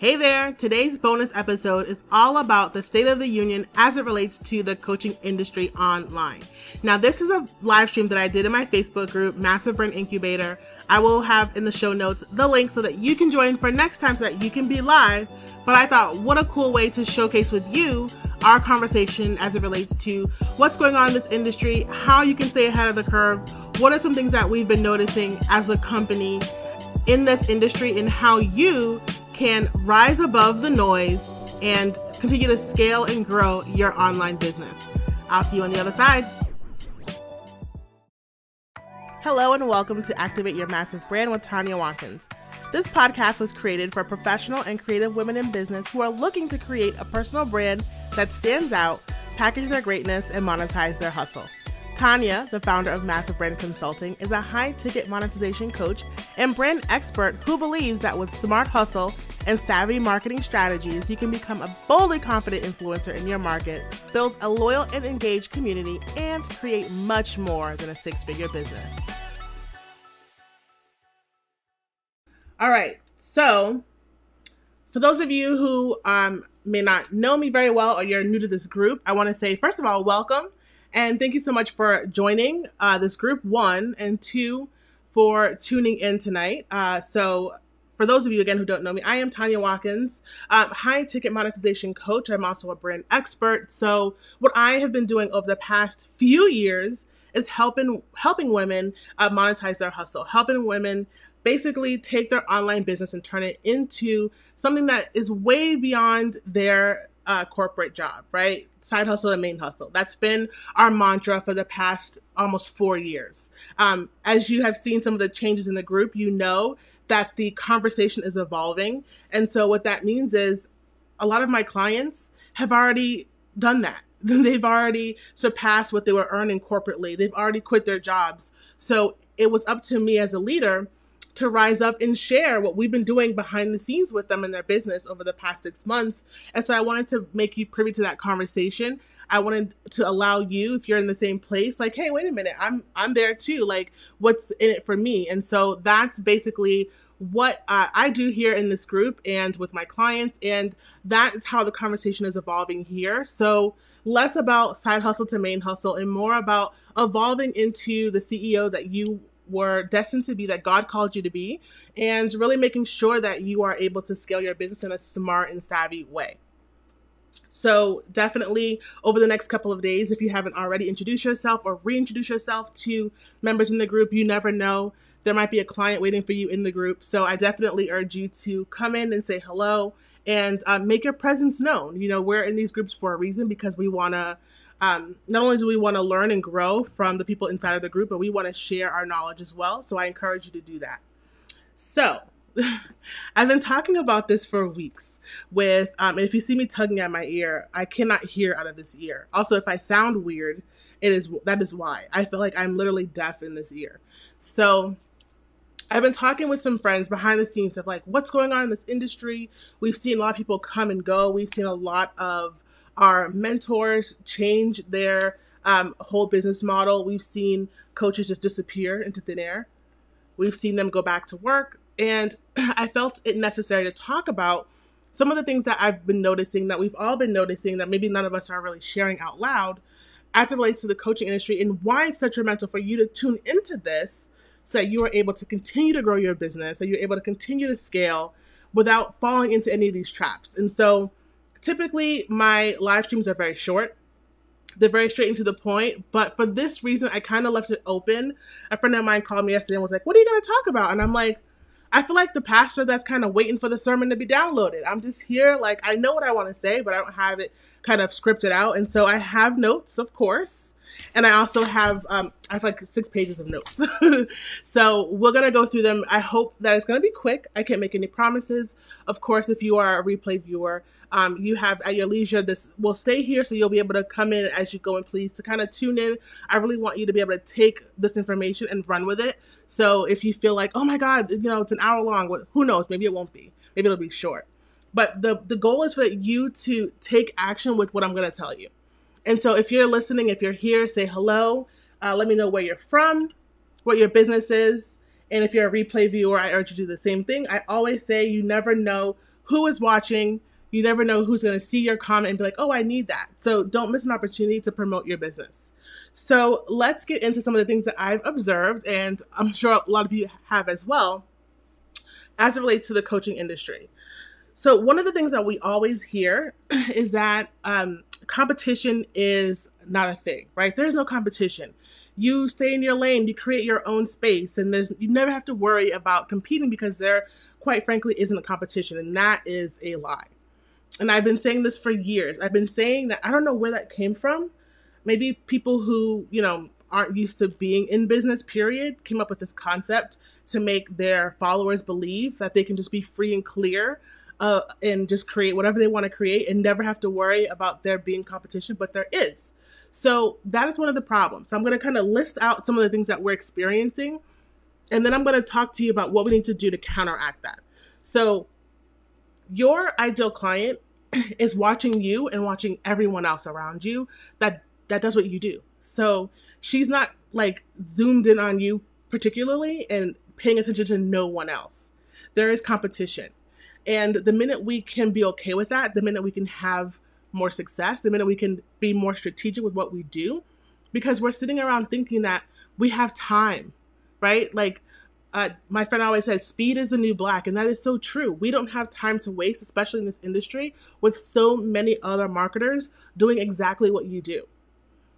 Hey there! Today's bonus episode is all about the state of the union as it relates to the coaching industry online. Now, this is a live stream that I did in my Facebook group, Massive Brand Incubator. I will have in the show notes the link so that you can join for next time so that you can be live. But I thought, what a cool way to showcase with you our conversation as it relates to what's going on in this industry, how you can stay ahead of the curve, what are some things that we've been noticing as a company in this industry, and how you can rise above the noise and continue to scale and grow your online business. I'll see you on the other side. Hello, and welcome to Activate Your Massive Brand with Tanya Watkins. This podcast was created for professional and creative women in business who are looking to create a personal brand that stands out, package their greatness, and monetize their hustle. Tanya, the founder of Massive Brand Consulting, is a high ticket monetization coach and brand expert who believes that with smart hustle and savvy marketing strategies, you can become a boldly confident influencer in your market, build a loyal and engaged community, and create much more than a six figure business. All right, so for those of you who um, may not know me very well or you're new to this group, I want to say, first of all, welcome. And thank you so much for joining uh, this group, one, and two, for tuning in tonight. Uh, so, for those of you again who don't know me, I am Tanya Watkins, um, high ticket monetization coach. I'm also a brand expert. So, what I have been doing over the past few years is helping helping women uh, monetize their hustle, helping women basically take their online business and turn it into something that is way beyond their uh, corporate job, right? Side hustle and main hustle. That's been our mantra for the past almost four years. Um, as you have seen some of the changes in the group, you know that the conversation is evolving. And so, what that means is a lot of my clients have already done that. They've already surpassed what they were earning corporately, they've already quit their jobs. So, it was up to me as a leader to rise up and share what we've been doing behind the scenes with them in their business over the past six months. And so I wanted to make you privy to that conversation. I wanted to allow you, if you're in the same place, like, hey, wait a minute, I'm I'm there too. Like, what's in it for me? And so that's basically what uh, I do here in this group and with my clients, and that is how the conversation is evolving here. So less about side hustle to main hustle and more about evolving into the CEO that you were destined to be that God called you to be, and really making sure that you are able to scale your business in a smart and savvy way. So, definitely over the next couple of days, if you haven't already, introduce yourself or reintroduce yourself to members in the group. You never know. There might be a client waiting for you in the group. So, I definitely urge you to come in and say hello and uh, make your presence known. You know, we're in these groups for a reason because we want to um, not only do we want to learn and grow from the people inside of the group, but we want to share our knowledge as well. So I encourage you to do that. So I've been talking about this for weeks. With um, if you see me tugging at my ear, I cannot hear out of this ear. Also, if I sound weird, it is that is why I feel like I'm literally deaf in this ear. So I've been talking with some friends behind the scenes of like what's going on in this industry. We've seen a lot of people come and go. We've seen a lot of our mentors change their um, whole business model. We've seen coaches just disappear into thin air. We've seen them go back to work. And I felt it necessary to talk about some of the things that I've been noticing that we've all been noticing that maybe none of us are really sharing out loud as it relates to the coaching industry and why it's detrimental for you to tune into this so that you are able to continue to grow your business, that you're able to continue to scale without falling into any of these traps. And so typically my live streams are very short. They're very straight and to the point but for this reason i kind of left it open. A friend of mine called me yesterday and was like what are you going to talk about? And i'm like i feel like the pastor that's kind of waiting for the sermon to be downloaded. I'm just here like i know what i want to say but i don't have it kind of scripted out and so i have notes of course and I also have um, I have like six pages of notes. so we're gonna go through them. I hope that it's gonna be quick. I can't make any promises. Of course, if you are a replay viewer, um, you have at your leisure this will stay here so you'll be able to come in as you go and please to kind of tune in i really want you to be able to take this information and run with it so if you feel like oh my god you know it's an hour long who knows maybe it won't be maybe it'll be short but the the goal is for you to take action with what i'm going to tell you and so if you're listening if you're here say hello uh, let me know where you're from what your business is and if you're a replay viewer i urge you to do the same thing i always say you never know who is watching. You never know who's going to see your comment and be like, oh, I need that. So don't miss an opportunity to promote your business. So let's get into some of the things that I've observed, and I'm sure a lot of you have as well, as it relates to the coaching industry. So, one of the things that we always hear is that um, competition is not a thing, right? There's no competition. You stay in your lane, you create your own space, and there's you never have to worry about competing because there, quite frankly, isn't a competition, and that is a lie. And I've been saying this for years. I've been saying that I don't know where that came from. Maybe people who, you know, aren't used to being in business, period, came up with this concept to make their followers believe that they can just be free and clear uh, and just create whatever they want to create and never have to worry about there being competition, but there is. So that is one of the problems. So I'm going to kind of list out some of the things that we're experiencing, and then I'm going to talk to you about what we need to do to counteract that. So your ideal client is watching you and watching everyone else around you that that does what you do. So she's not like zoomed in on you particularly and paying attention to no one else. There is competition. And the minute we can be okay with that, the minute we can have more success, the minute we can be more strategic with what we do, because we're sitting around thinking that we have time, right? Like uh, my friend always says, speed is the new black. And that is so true. We don't have time to waste, especially in this industry with so many other marketers doing exactly what you do.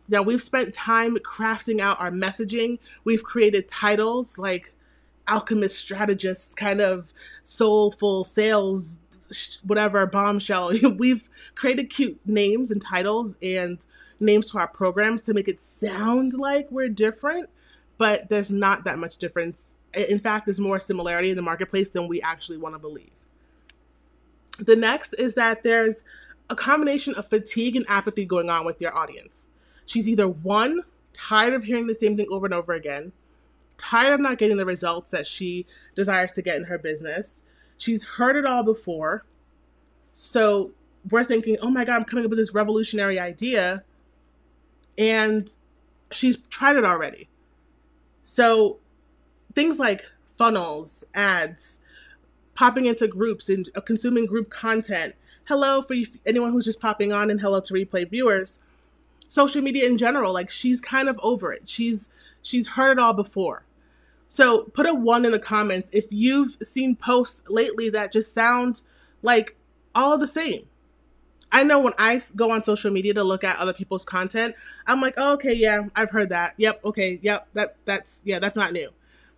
Now, we've spent time crafting out our messaging. We've created titles like alchemist strategist kind of soulful sales whatever bombshell. We've created cute names and titles and names to our programs to make it sound like we're different but there's not that much difference. In fact there's more similarity in the marketplace than we actually want to believe. The next is that there's a combination of fatigue and apathy going on with your audience. She's either one tired of hearing the same thing over and over again tired of not getting the results that she desires to get in her business. She's heard it all before. So we're thinking, oh my God, I'm coming up with this revolutionary idea. And she's tried it already. So things like funnels, ads, popping into groups and uh, consuming group content. Hello for anyone who's just popping on, and hello to replay viewers. Social media in general, like she's kind of over it. She's she's heard it all before. So put a one in the comments if you've seen posts lately that just sound like all the same. I know when I go on social media to look at other people's content, I'm like, oh, okay, yeah, I've heard that. Yep, okay, yep, that that's yeah, that's not new,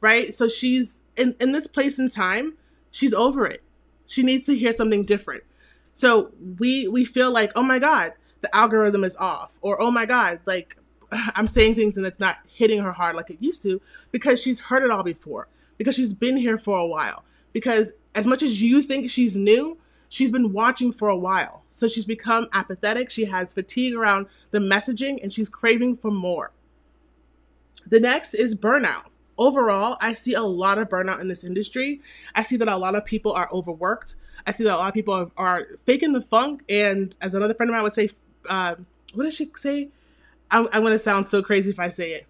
right? So she's in in this place and time, she's over it. She needs to hear something different. So we we feel like, oh my god, the algorithm is off, or oh my god, like I'm saying things and it's not hitting her hard like it used to because she's heard it all before, because she's been here for a while. Because as much as you think she's new, she's been watching for a while. So she's become apathetic. She has fatigue around the messaging and she's craving for more. The next is burnout. Overall, I see a lot of burnout in this industry. I see that a lot of people are overworked. I see that a lot of people are, faking the funk. And as another friend of mine would say, uh, what does she say? I'm, I'm gonna sound so crazy if I say it.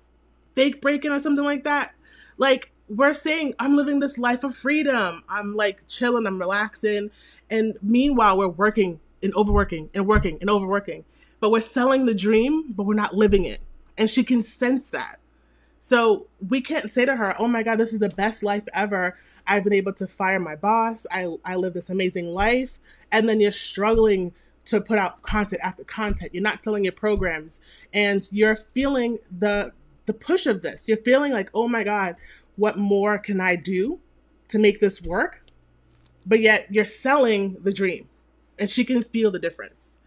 Fake breaking or something like that. Like we're saying, I'm living this life of freedom. I'm like chilling. I'm relaxing, and meanwhile we're working and overworking and working and overworking. But we're selling the dream, but we're not living it, and she can sense that. So we can't say to her, "Oh my God, this is the best life ever." I've been able to fire my boss. I I live this amazing life, and then you're struggling to put out content after content. You're not selling your programs and you're feeling the the push of this. You're feeling like, "Oh my god, what more can I do to make this work?" But yet you're selling the dream. And she can feel the difference.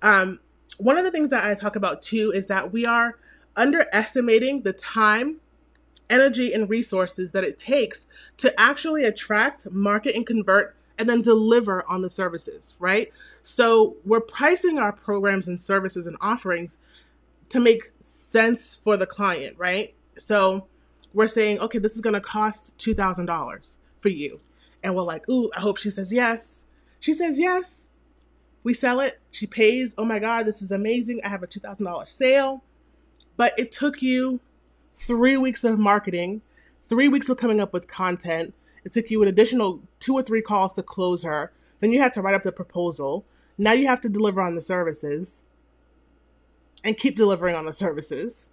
Um, one of the things that I talk about too is that we are underestimating the time, energy, and resources that it takes to actually attract, market, and convert and then deliver on the services, right? So we're pricing our programs and services and offerings to make sense for the client, right? So we're saying, okay, this is going to cost $2,000 for you. And we're like, ooh, I hope she says yes. She says yes. We sell it. She pays. Oh my God, this is amazing. I have a $2,000 sale. But it took you three weeks of marketing, three weeks of coming up with content. It took you an additional two or three calls to close her Then you had to write up the proposal. Now you have to deliver on the services and keep delivering on the services.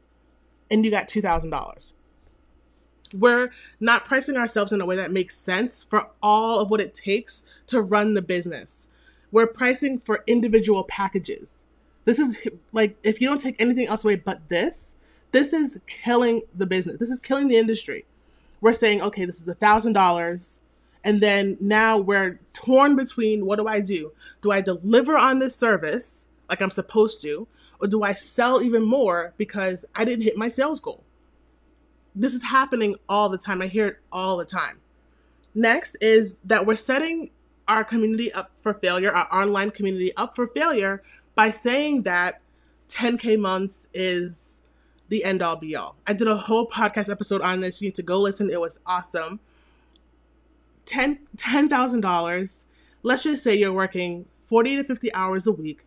And you got $2,000. We're not pricing ourselves in a way that makes sense for all of what it takes to run the business. We're pricing for individual packages. This is like, if you don't take anything else away but this, this is killing the business. This is killing the industry. We're saying, okay, this is a thousand dollars. And then now we're torn between what do I do? Do I deliver on this service like I'm supposed to? Or do I sell even more because I didn't hit my sales goal? This is happening all the time. I hear it all the time. Next is that we're setting our community up for failure, our online community up for failure by saying that 10K months is the end all be all. I did a whole podcast episode on this. You need to go listen. It was awesome. Ten ten thousand dollars. Let's just say you're working forty to fifty hours a week,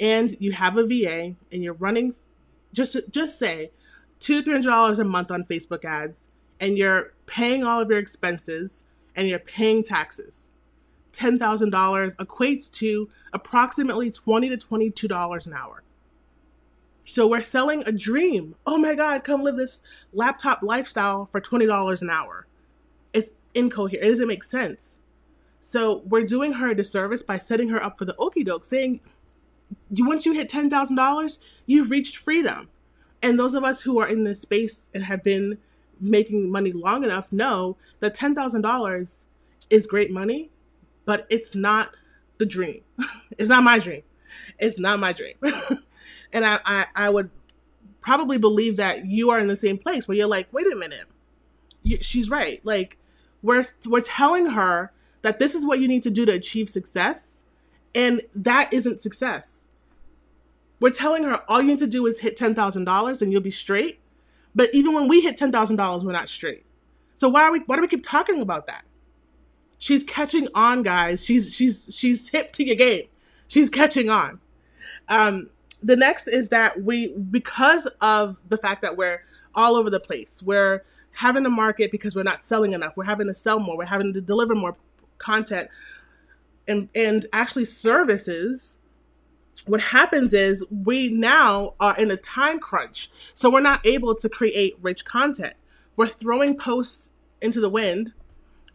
and you have a VA, and you're running. Just just say two three hundred dollars a month on Facebook ads, and you're paying all of your expenses, and you're paying taxes. Ten thousand dollars equates to approximately twenty to twenty-two dollars an hour. So we're selling a dream. Oh my God, come live this laptop lifestyle for $20 an hour. It's incoherent. It doesn't make sense. So we're doing her a disservice by setting her up for the okie doke, saying, once you hit $10,000, you've reached freedom. And those of us who are in this space and have been making money long enough know that $10,000 is great money, but it's not the dream. it's not my dream. It's not my dream. and I, I, I would probably believe that you are in the same place where you're like, wait a minute, you, she's right. Like we're we're telling her that this is what you need to do to achieve success, and that isn't success. We're telling her all you need to do is hit ten thousand dollars and you'll be straight. But even when we hit ten thousand dollars, we're not straight. So why are we? Why do we keep talking about that? She's catching on, guys. She's she's she's hip to your game. She's catching on. Um, the next is that we because of the fact that we're all over the place we're having to market because we're not selling enough. We're having to sell more. We're having to deliver more content. And and actually services what happens is we now are in a time crunch. So we're not able to create rich content. We're throwing posts into the wind.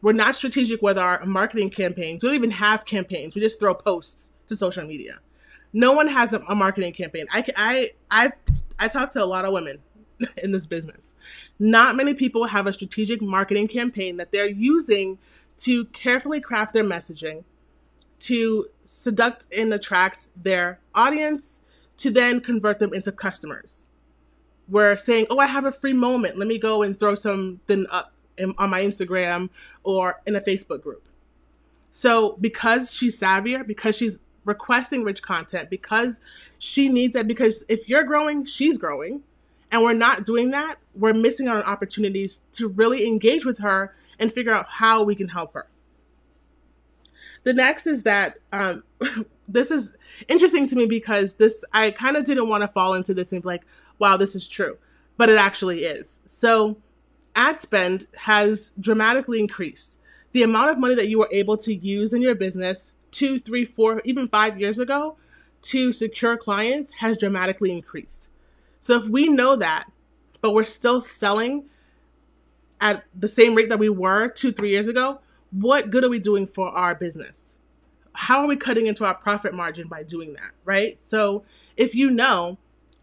We're not strategic with our marketing campaigns. We don't even have campaigns. We just throw posts to social media no one has a, a marketing campaign. I I I I talk to a lot of women in this business. Not many people have a strategic marketing campaign that they're using to carefully craft their messaging, to seduct and attract their audience, to then convert them into customers. We're saying, oh, I have a free moment. Let me go and throw something up in, on my Instagram or in a Facebook group. So, because she's savvier, because she's requesting rich content because she needs it. Because if you're growing, she's growing. And we're not doing that, we're missing out on opportunities to really engage with her and figure out how we can help her. The next is that um, this is interesting to me because this I kind of didn't want to fall into this and be like, wow, this is true, but it actually is. So, ad spend has dramatically increased. The amount of money that you are able to use in your business two, three, four, even five years ago to secure clients has dramatically increased. So if we know that, but we're still selling at the same rate that we were two, three years ago, what good are we doing for our business? How are we cutting into our profit margin by doing that, right? So if you know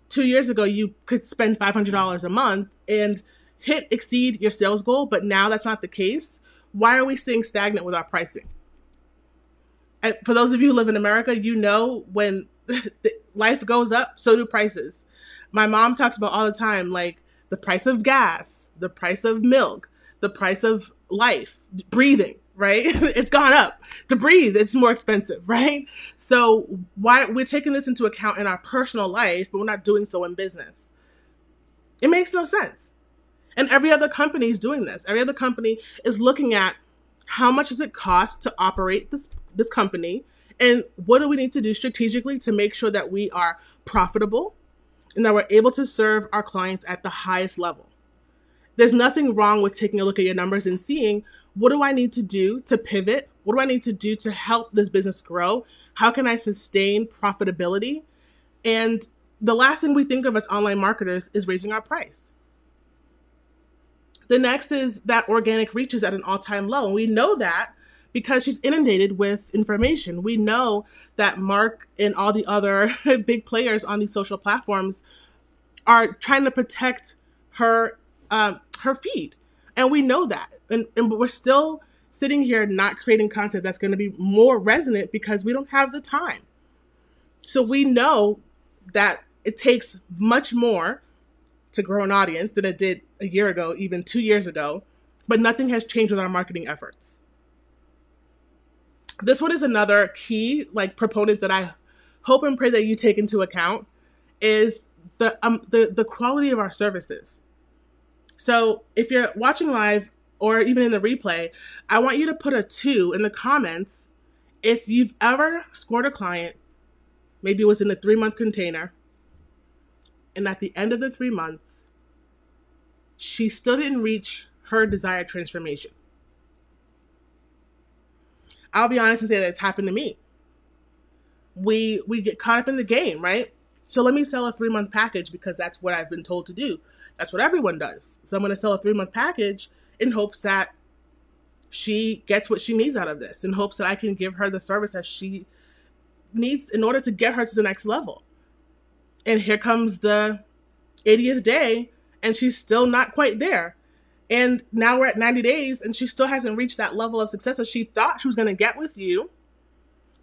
two years ago you could spend $500 a month and hit exceed your sales goal, but now that's not the case, why are we staying stagnant with our pricing? For those of you who live in America, you know when life goes up, so do prices. My mom talks about all the time, like the price of gas, the price of milk, the price of life, breathing, right? it's gone up. To breathe, it's more expensive, right? So why we're taking this into account in our personal life, but we're not doing so in business. It makes no sense. And every other company is doing this. Every other company is looking at how much does it cost to operate this this company and what do we need to do strategically to make sure that we are profitable and that we're able to serve our clients at the highest level there's nothing wrong with taking a look at your numbers and seeing what do i need to do to pivot What do I need to do to help this business grow? How can I sustain profitability? And the last thing we think of as online marketers is raising our price. The next is that organic reach is at an all time low. And we know that because she's inundated with information. We know that Mark and all the other big players on these social platforms are trying to protect her um, her feed, and we know that, and, and we're still sitting here not creating content that's going to be more resonant because we don't have the time. So we know that it takes much more to grow an audience than it did a year ago, even two years ago, but nothing has changed with our marketing efforts. This one is another key like proponent that I hope and pray that you take into account is the um the, the quality of our services. So if you're watching live or even in the replay, I want you to put a two in the comments if you've ever scored a client, maybe it was in a three month container, and at the end of the three months, she still didn't reach her desired transformation. I'll be honest and say that it's happened to me. We we get caught up in the game, right? So let me sell a three month package because that's what I've been told to do. That's what everyone does. So I'm going to sell a three month package in hopes that she gets what she needs out of this, in hopes that I can give her the service that she needs in order to get her to the next level. And here comes the 80th day, and she's still not quite there. And now we're at 90 days, and she still hasn't reached that level of success that she thought she was going to get with you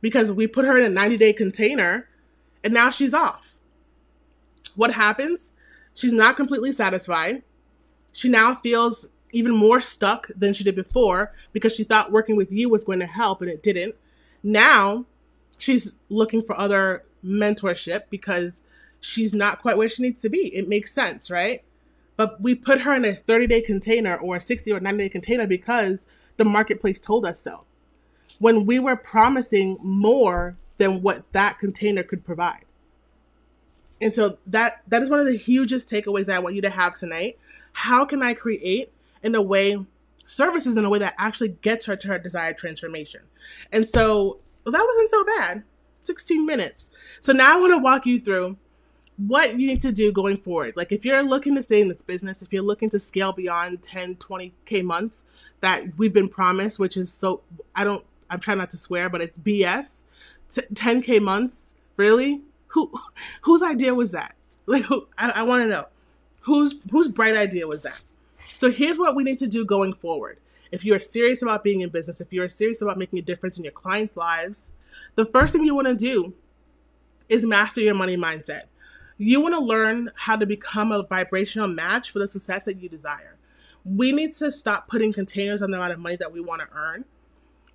because we put her in a 90 day container, and now she's off. What happens? She's not completely satisfied. She now feels even more stuck than she did before because she thought working with you was going to help and it didn't. Now she's looking for other mentorship because she's not quite where she needs to be. It makes sense, right? But we put her in a 30 day container or a 60 or 90 day container because the marketplace told us so. When we were promising more than what that container could provide. And so that that is one of the hugest takeaways that I want you to have tonight. How can I create in a way services in a way that actually gets her to her desired transformation? And so well, that wasn't so bad. 16 minutes. So now I want to walk you through what you need to do going forward. Like if you're looking to stay in this business, if you're looking to scale beyond 10, 20k months that we've been promised, which is so I don't I'm trying not to swear, but it's BS. 10k months, really? who whose idea was that? Like, who, I, I want to know whose whose bright idea was that? So here's what we need to do going forward. If you are serious about being in business, if you are serious about making a difference in your clients' lives, the first thing you want to do is master your money mindset. You want to learn how to become a vibrational match for the success that you desire. We need to stop putting containers on the amount of money that we want to earn.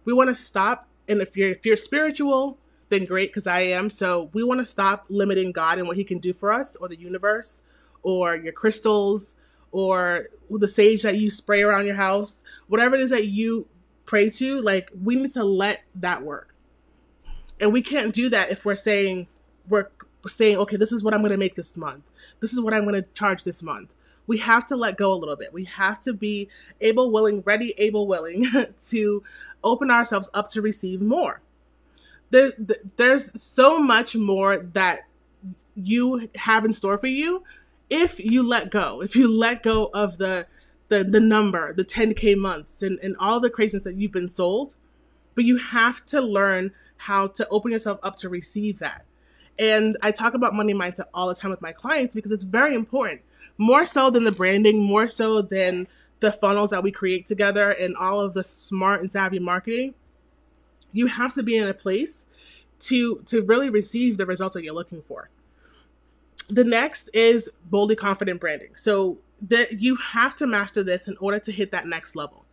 We want to stop, and if you're if you're spiritual, then great because I am. So we want to stop limiting God and what He can do for us, or the universe, or your crystals, or the sage that you spray around your house, whatever it is that you pray to. Like we need to let that work, and we can't do that if we're saying we're saying, okay, this is what I'm going to make this month. This is what I'm going to charge this month. We have to let go a little bit. We have to be able, willing, ready, able, willing to open ourselves up to receive more there's there's so much more that you have in store for you if you let go if you let go of the the, the number the 10k months and, and all the craziness that you've been sold but you have to learn how to open yourself up to receive that and i talk about money mindset all the time with my clients because it's very important. More so than the branding more so than the funnels that we create together and all of the smart and savvy marketing you have to be in a place to to really receive the results that you're looking for. The next is boldly confident branding. So that you have to master this in order to hit that next level.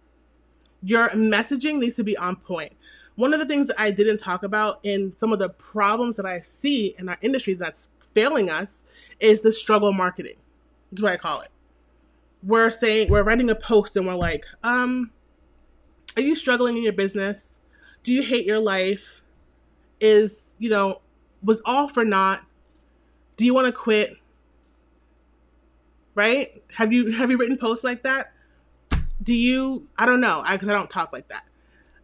Your messaging needs to be on point one of the things that i didn't talk about in some of the problems that i see in our industry that's failing us is the struggle marketing that's what i call it we're saying we're writing a post and we're like um are you struggling in your business do you hate your life? Is, you know, was all for naught? Do you want to quit? Right? Have you have you written posts like that? Do you I don't know, I cuz I don't talk like that.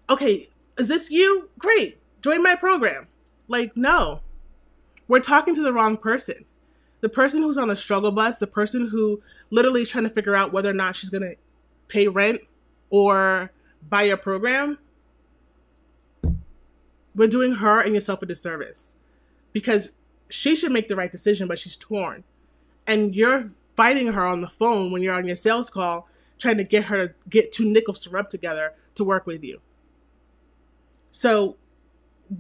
Okay, is this you? Great. Join my program. Like, no. We're talking to the wrong person. The person who's on the struggle bus, the person who literally is trying to figure out whether or not she's going to pay rent or buy your program, we're doing her and yourself a disservice because she should make the right decision, but she's torn. And you're fighting her on the phone when you're on your sales call, trying to get her to get two nickels to rub together to work with you. So,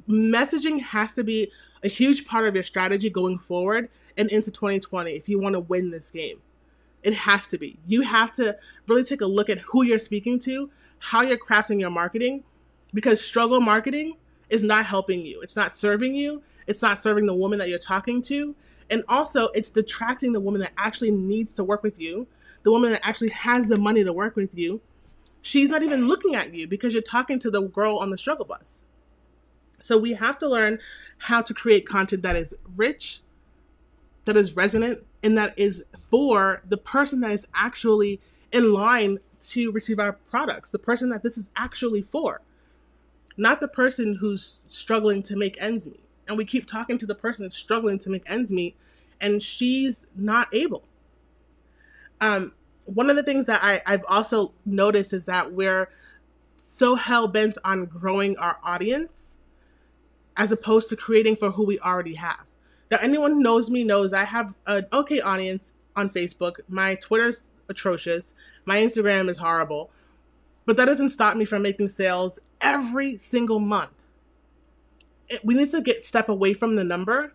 messaging has to be a huge part of your strategy going forward and into 2020 if you want to win this game. It has to be. You have to really take a look at who you're speaking to, how you're crafting your marketing, because struggle marketing is not helping you. It's not serving you. It's not serving the woman that you're talking to. And also, it's detracting the woman that actually needs to work with you, the woman that actually has the money to work with you. She's not even looking at you because you're talking to the girl on the struggle bus. So we have to learn how to create content that is rich, that is resonant, and that is for the person that is actually in line to receive our products, the person that this is actually for, not the person who's struggling to make ends meet. And we keep talking to the person that's struggling to make ends meet, and she's not able. Um, one of the things that I, I've also noticed is that we're so hell bent on growing our audience as opposed to creating for who we already have. Now, anyone who knows me knows I have an okay audience on Facebook. My Twitter's atrocious. My Instagram is horrible. But that doesn't stop me from making sales every single month. We need to get step away from the number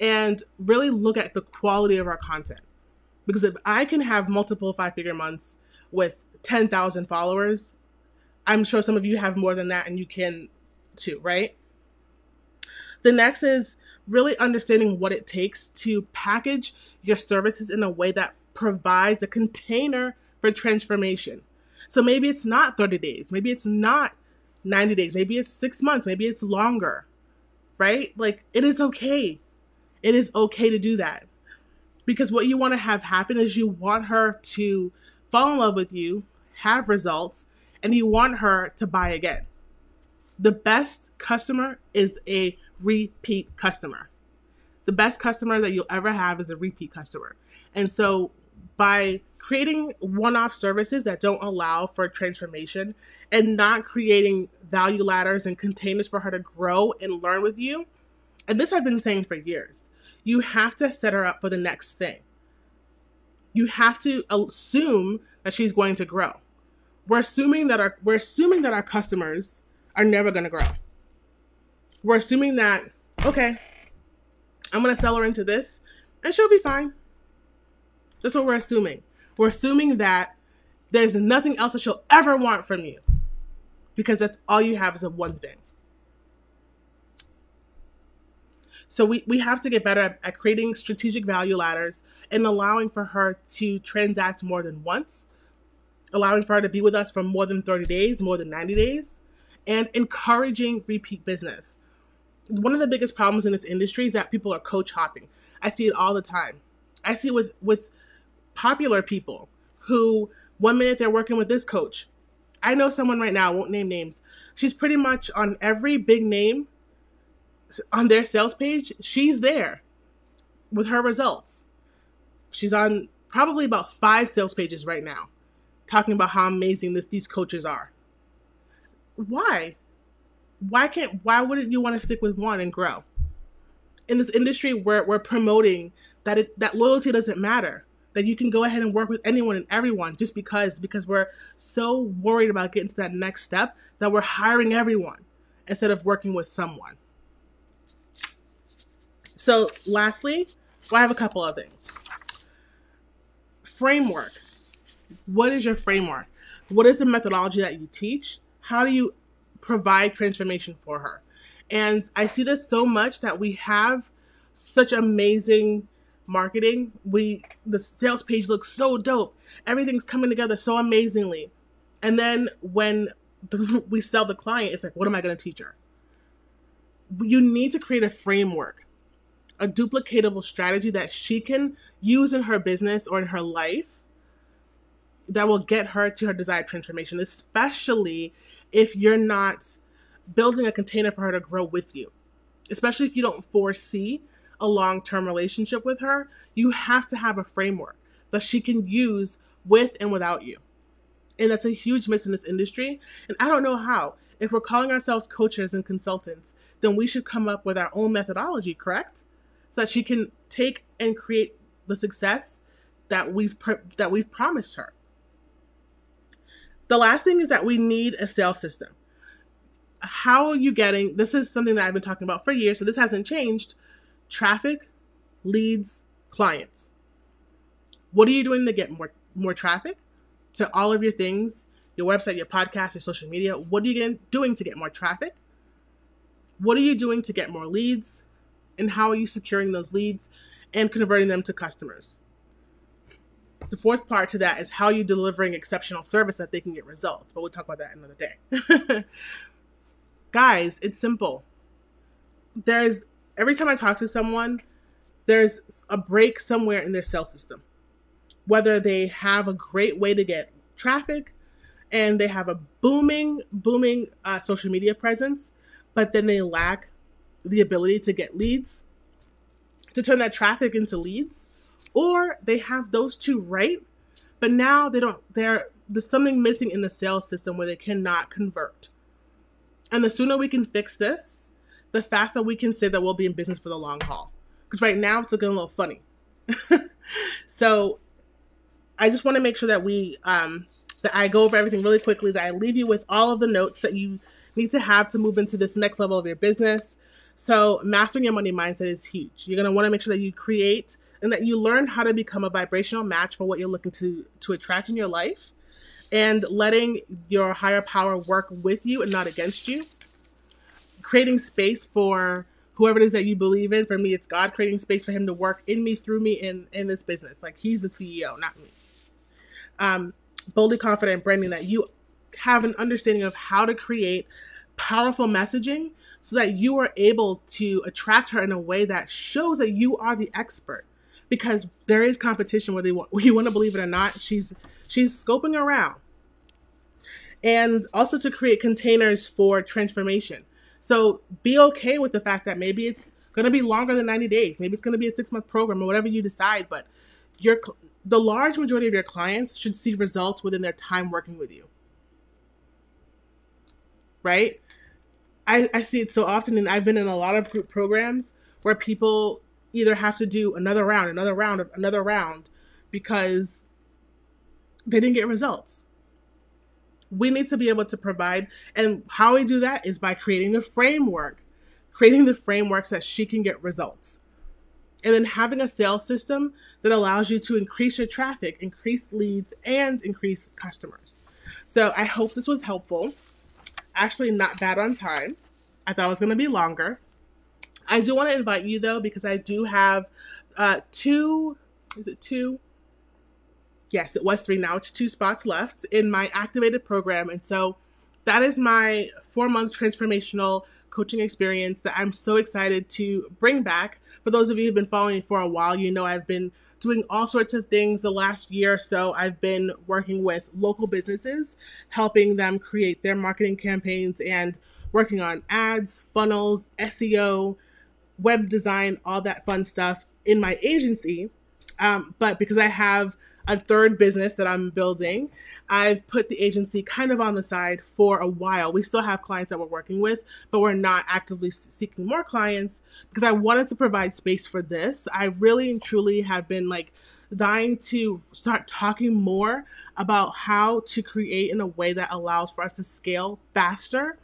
and really look at the quality of our content. Because if I can have multiple five figure months with 10,000 followers, I'm sure some of you have more than that and you can too, right? The next is really understanding what it takes to package your services in a way that provides a container for transformation. So maybe it's not 30 days, maybe it's not 90 days, maybe it's six months, maybe it's longer, right? Like it is okay. It is okay to do that. Because what you want to have happen is you want her to fall in love with you, have results, and you want her to buy again. The best customer is a repeat customer. The best customer that you'll ever have is a repeat customer. And so by creating one-off services that don't allow for transformation and not creating value ladders and containers for her to grow and learn with you, and this I've been saying for years, you have to set her up for the next thing. You have to assume that she's going to grow. We're assuming that our we're assuming that our customers are never going to grow we're assuming that, okay, I'm going to sell her into this and she'll be fine. That's what we're assuming. We're assuming that there's nothing else that she'll ever want from you because that's all you have is a one thing. So we, we have to get better at, at creating strategic value ladders and allowing for her to transact more than once, allowing for her to be with us for more than 30 days, more than 90 days, and encouraging repeat business one of the biggest problems in this industry is that people are coach hopping. I see it all the time. I see it with with popular people who one minute they're working with this coach. I know someone right now, won't name names. She's pretty much on every big name on their sales page. She's there with her results. She's on probably about five sales pages right now, talking about how amazing this, these coaches are. Why? why can't why wouldn't you want to stick with one and grow? In this industry where we're promoting that it that loyalty doesn't matter. That you can go ahead and work with anyone and everyone just because because we're so worried about getting to that next step that we're hiring everyone instead of working with someone. So lastly, well, I have a couple of things. Framework. What is your framework? What is the methodology that you teach? How do you provide transformation for her. And I see this so much that we have such amazing marketing. We the sales page looks so dope. Everything's coming together so amazingly. And then when the, we sell the client, it's like, what am I going to teach her? You need to create a framework, a duplicatable strategy that she can use in her business or in her life that will get her to her desired transformation, especially if you're not building a container for her to grow with you, especially if you don't foresee a long term relationship with her. You have to have a framework that she can use with and without you. And that's a huge miss in this industry. And I don't know how. If we're calling ourselves coaches and consultants, then we should come up with our own methodology, correct? So that she can take and create the success that we've that we've promised her. The last thing is that we need a sales system. How are you getting this is something that I've been talking about for years, so this hasn't changed. Traffic, leads, clients. What are you doing to get more more traffic to all of your things, your website, your podcast, your social media? What are you doing to get more traffic? What are you doing to get more leads? And how are you securing those leads and converting them to customers? The fourth part to that is how you delivering exceptional service that they can get results. But we'll talk about that another day. Guys, it's simple. There's every time I talk to someone, there's a break somewhere in their sales system. Whether they have a great way to get traffic and they have a booming, booming uh, social media presence, but then they lack the ability to get leads, to turn that traffic into leads, or they have those two right, but now they don't, they're, there's something missing in the sales system where they cannot convert. And the sooner we can fix this, the faster we can say that we'll be in business for the long haul. Because right now it's looking a little funny. so I just want to make sure that we, um, that I go over everything really quickly, that I leave you with all of the notes that you need to have to move into this next level of your business. So, mastering your money mindset is huge. You're to want to make sure that you create and that you learn how to become a vibrational match for what you're looking to to attract in your life and letting your higher power work with you and not against you. Creating space for whoever it is that you believe in. For me, it's God creating space for him to work in me, through me, in in this business. Like he's the CEO, not me. Um, boldly confident branding that you have an understanding of how to create powerful messaging so that you are able to attract her in a way that shows that you are the expert. Because there is competition whether you want, you want to believe it or not she's she's scoping around. And also to create containers for transformation. So be okay with the fact that maybe it's going to be longer than 90 days maybe it's going to be a six month program or whatever you decide but your the large majority of your clients should see results within their time working with you. Right? I, I see it so often, and I've been in a lot of group programs where people either have to do another round, another round, another round because they didn't get results. We need to be able to provide, and how we do that is by creating the framework, creating the framework so that she can get results. And then having a sales system that allows you to increase your traffic, increase leads, and increase customers. So I hope this was helpful actually not bad on time. I thought it was going to be longer. I do want to invite you though because I do have uh, two. Is it two? Yes, it was three. Now it's two spots left in my activated program, and so that is my four month transformational coaching experience that I'm so excited to bring back. For those of you who've been following me for a while, you know I've been doing all sorts of things the last year or so. I've been working with local businesses, helping them create their marketing campaigns and working on ads, funnels, SEO, web design, all that fun stuff in my agency. Um, but because I have a third business that I'm building. I've put the agency kind of on the side for a while. We still have clients that we're working with, but we're not actively seeking more clients because I wanted to provide space for this. I really and truly have been like dying to start talking more about how to create in a way that allows for us to scale faster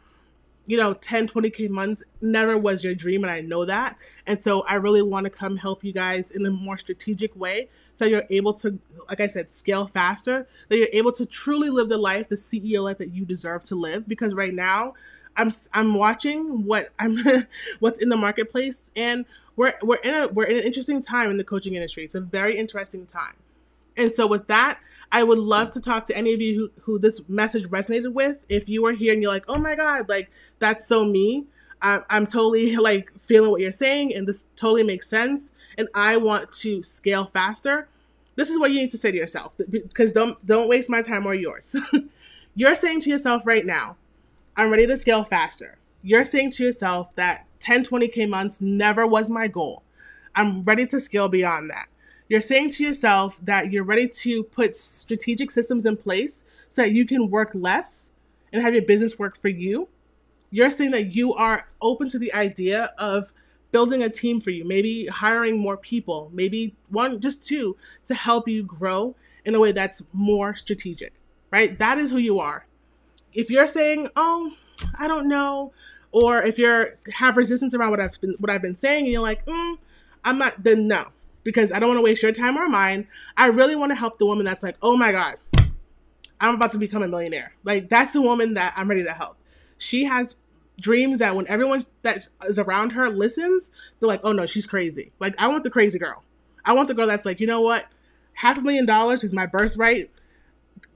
you know 10 20k months never was your dream and i know that. And so i really want to come help you guys in a more strategic way so you're able to like i said scale faster that you're able to truly live the life the ceo life that you deserve to live. Because right now i'm i'm watching what i'm what's in the marketplace and we're we're in a we're in an interesting time in the coaching industry. It's a very interesting time and so with that I would love to talk to any of you who, who this message resonated with. If you are here and you're like, oh my God, like that's so me. I, I'm totally like feeling what you're saying and this totally makes sense. And I want to scale faster. This is what you need to say to yourself because don't, don't waste my time or yours. you're saying to yourself right now, I'm ready to scale faster. you're saying to yourself that 10, 20K months never was my goal. I'm ready to scale beyond that. You're saying to yourself that you're ready to put strategic systems in place so that you can work less and have your business work for you. You're saying that you are open to the idea of building a team for you, maybe hiring more people, maybe one, just two, to help you grow in a way that's more strategic, right? That is who you are. If you're saying, oh, I don't know, or if you're have resistance around what I've been what I've been saying, and you're like, mm, I'm not, then no, because I don't want to waste your time or mine. I really want to help the woman that's like, oh my god, I'm about to become a millionaire. Like that's the woman that I'm ready to help. She has dreams that when everyone that is around her listens, they're like, oh no, she's crazy. Like I want the crazy girl. I want the girl that's like, you know what? Half a million dollars is my birthright.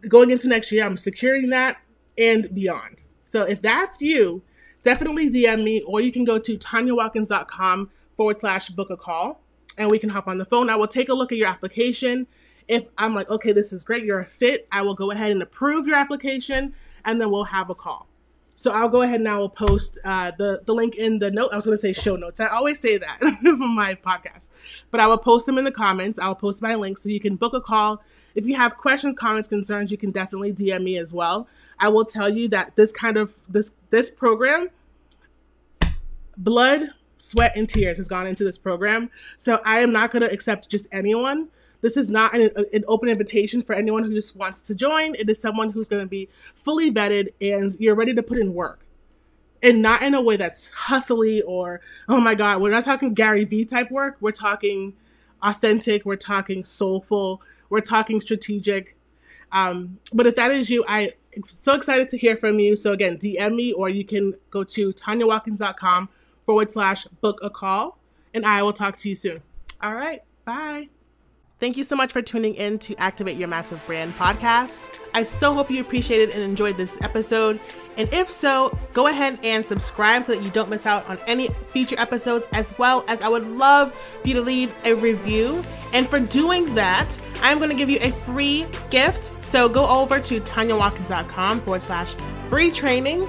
Going into next year, I'm securing that and beyond. So if that's you, definitely DM me or you can go to tanyawatkins.com forward slash book a call and we can hop on the phone. I will take a look at your application. If I'm like, okay, this is great, you're a fit, I will go ahead and approve your application and then we'll have a call. So I'll go ahead and I will post uh, the the link in the note. I was going to say show notes. I always say that from my podcast, but I will post them in the comments. I'll post my link so you can book a call. If you have questions, comments, concerns, you can definitely DM me as well. I will tell you that this kind of this this program, blood, sweat, and tears has gone into this program. So I am not going to accept just anyone. This is not an, an, open invitation for anyone who just wants to join. It is someone who's going to be fully vetted and you're ready to put in work. And not in a way that's hustly or, oh my God, we're not talking Gary Vee type work. We're talking authentic, we're talking soulful, we're talking strategic. Um, but if that is you, I'm so excited to hear from you. So again, DM me or you can go to tanyawatkins.com forward slash book a call and I will talk to you soon. All right. Bye. Thank you so much for tuning in to Activate Your Massive Brand podcast. I so hope you appreciated and enjoyed this episode. And if so, go ahead and subscribe so that you don't miss out on any future episodes, as well as I would love for you to leave a review. And for doing that, I'm going to give you a free gift. So go over to tanyawatkins.com forward slash free training